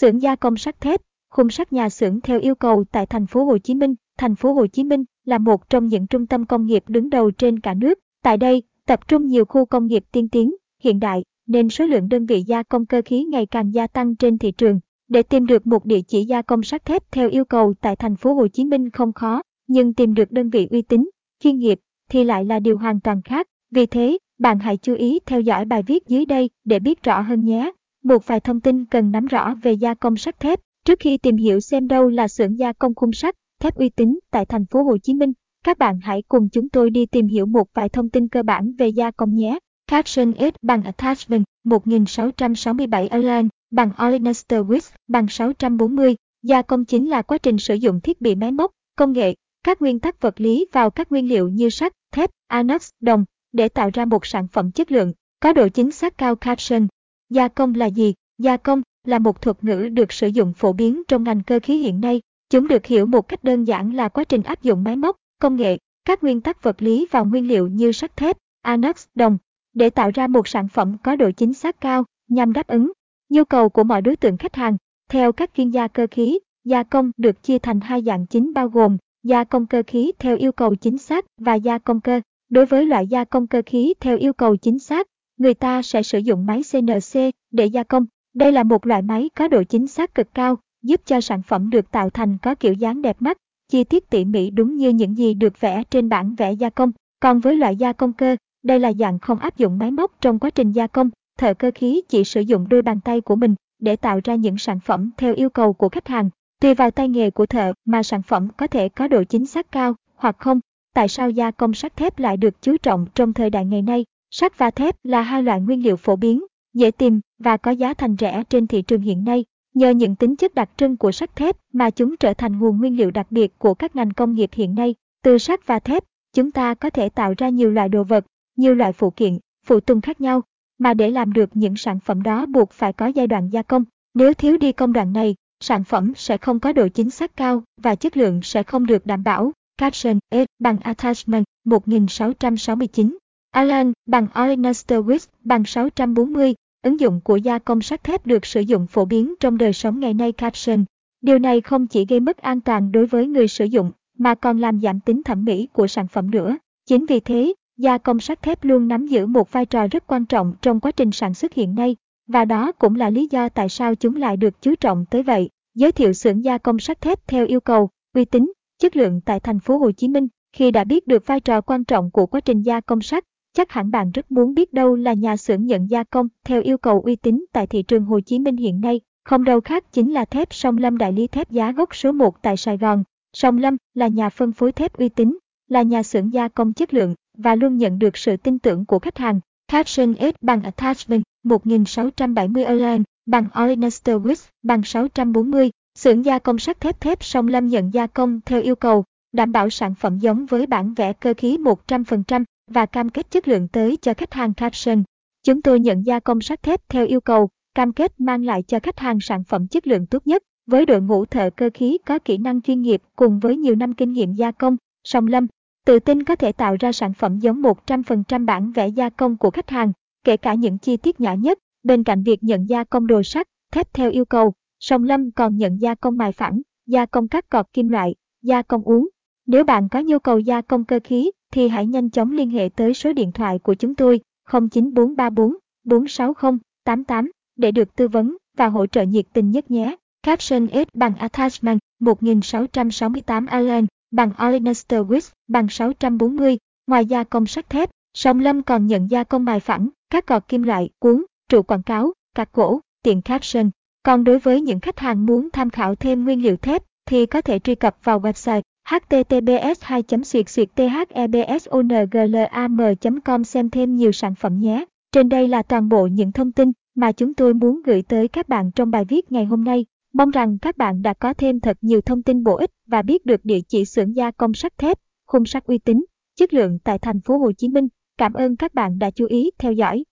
Xưởng gia công sắt thép, khung sắt nhà xưởng theo yêu cầu tại thành phố Hồ Chí Minh. Thành phố Hồ Chí Minh là một trong những trung tâm công nghiệp đứng đầu trên cả nước. Tại đây, tập trung nhiều khu công nghiệp tiên tiến, hiện đại, nên số lượng đơn vị gia công cơ khí ngày càng gia tăng trên thị trường. Để tìm được một địa chỉ gia công sắt thép theo yêu cầu tại thành phố Hồ Chí Minh không khó, nhưng tìm được đơn vị uy tín, chuyên nghiệp thì lại là điều hoàn toàn khác. Vì thế, bạn hãy chú ý theo dõi bài viết dưới đây để biết rõ hơn nhé. Một vài thông tin cần nắm rõ về gia công sắt thép. Trước khi tìm hiểu xem đâu là xưởng gia công khung sắt, thép uy tín tại thành phố Hồ Chí Minh, các bạn hãy cùng chúng tôi đi tìm hiểu một vài thông tin cơ bản về gia công nhé. Caption S bằng Attachment 1667 Align bằng Olenester Width bằng 640. Gia công chính là quá trình sử dụng thiết bị máy móc, công nghệ, các nguyên tắc vật lý vào các nguyên liệu như sắt, thép, inox, đồng để tạo ra một sản phẩm chất lượng, có độ chính xác cao caption. Gia công là gì? Gia công là một thuật ngữ được sử dụng phổ biến trong ngành cơ khí hiện nay. Chúng được hiểu một cách đơn giản là quá trình áp dụng máy móc, công nghệ, các nguyên tắc vật lý vào nguyên liệu như sắt thép, anox, đồng để tạo ra một sản phẩm có độ chính xác cao nhằm đáp ứng nhu cầu của mọi đối tượng khách hàng. Theo các chuyên gia cơ khí, gia công được chia thành hai dạng chính bao gồm gia công cơ khí theo yêu cầu chính xác và gia công cơ. Đối với loại gia công cơ khí theo yêu cầu chính xác, người ta sẽ sử dụng máy CNC để gia công. Đây là một loại máy có độ chính xác cực cao, giúp cho sản phẩm được tạo thành có kiểu dáng đẹp mắt, chi tiết tỉ mỉ đúng như những gì được vẽ trên bản vẽ gia công. Còn với loại gia công cơ, đây là dạng không áp dụng máy móc trong quá trình gia công, thợ cơ khí chỉ sử dụng đôi bàn tay của mình để tạo ra những sản phẩm theo yêu cầu của khách hàng. Tùy vào tay nghề của thợ mà sản phẩm có thể có độ chính xác cao hoặc không. Tại sao gia công sắt thép lại được chú trọng trong thời đại ngày nay? Sắt và thép là hai loại nguyên liệu phổ biến, dễ tìm và có giá thành rẻ trên thị trường hiện nay. Nhờ những tính chất đặc trưng của sắt thép mà chúng trở thành nguồn nguyên liệu đặc biệt của các ngành công nghiệp hiện nay. Từ sắt và thép, chúng ta có thể tạo ra nhiều loại đồ vật, nhiều loại phụ kiện, phụ tùng khác nhau, mà để làm được những sản phẩm đó buộc phải có giai đoạn gia công. Nếu thiếu đi công đoạn này, sản phẩm sẽ không có độ chính xác cao và chất lượng sẽ không được đảm bảo. Caption S bằng Attachment 1669. Alan bằng Olenester bằng 640. Ứng dụng của gia công sắt thép được sử dụng phổ biến trong đời sống ngày nay caption. Điều này không chỉ gây mất an toàn đối với người sử dụng, mà còn làm giảm tính thẩm mỹ của sản phẩm nữa. Chính vì thế, gia công sắt thép luôn nắm giữ một vai trò rất quan trọng trong quá trình sản xuất hiện nay, và đó cũng là lý do tại sao chúng lại được chú trọng tới vậy. Giới thiệu xưởng gia công sắt thép theo yêu cầu, uy tín, chất lượng tại thành phố Hồ Chí Minh. Khi đã biết được vai trò quan trọng của quá trình gia công sắt, chắc hẳn bạn rất muốn biết đâu là nhà xưởng nhận gia công theo yêu cầu uy tín tại thị trường Hồ Chí Minh hiện nay. Không đâu khác chính là thép Song Lâm đại lý thép giá gốc số 1 tại Sài Gòn. Song Lâm là nhà phân phối thép uy tín, là nhà xưởng gia công chất lượng và luôn nhận được sự tin tưởng của khách hàng. Caption S bằng Attachment 1670 Align bằng Olenester Wix bằng 640. Xưởng gia công sắt thép thép Song Lâm nhận gia công theo yêu cầu, đảm bảo sản phẩm giống với bản vẽ cơ khí 100% và cam kết chất lượng tới cho khách hàng caption. Chúng tôi nhận gia công sắt thép theo yêu cầu, cam kết mang lại cho khách hàng sản phẩm chất lượng tốt nhất với đội ngũ thợ cơ khí có kỹ năng chuyên nghiệp cùng với nhiều năm kinh nghiệm gia công. Song Lâm tự tin có thể tạo ra sản phẩm giống 100% bản vẽ gia công của khách hàng, kể cả những chi tiết nhỏ nhất. Bên cạnh việc nhận gia công đồ sắt, thép theo yêu cầu, Song Lâm còn nhận gia công mài phẳng, gia công cắt cọt kim loại, gia công uống. Nếu bạn có nhu cầu gia công cơ khí, thì hãy nhanh chóng liên hệ tới số điện thoại của chúng tôi 09434 460 88 để được tư vấn và hỗ trợ nhiệt tình nhất nhé. Caption S bằng Attachment 1668 Allen bằng Olenester Wix bằng 640. Ngoài gia công sắt thép, Sông Lâm còn nhận gia công mài phẳng, các cọt kim loại, cuốn, trụ quảng cáo, cạc gỗ, tiện caption. Còn đối với những khách hàng muốn tham khảo thêm nguyên liệu thép thì có thể truy cập vào website https 2 thebsonglam com xem thêm nhiều sản phẩm nhé. Trên đây là toàn bộ những thông tin mà chúng tôi muốn gửi tới các bạn trong bài viết ngày hôm nay. Mong rằng các bạn đã có thêm thật nhiều thông tin bổ ích và biết được địa chỉ xưởng gia công sắt thép, khung sắt uy tín, chất lượng tại thành phố Hồ Chí Minh. Cảm ơn các bạn đã chú ý theo dõi.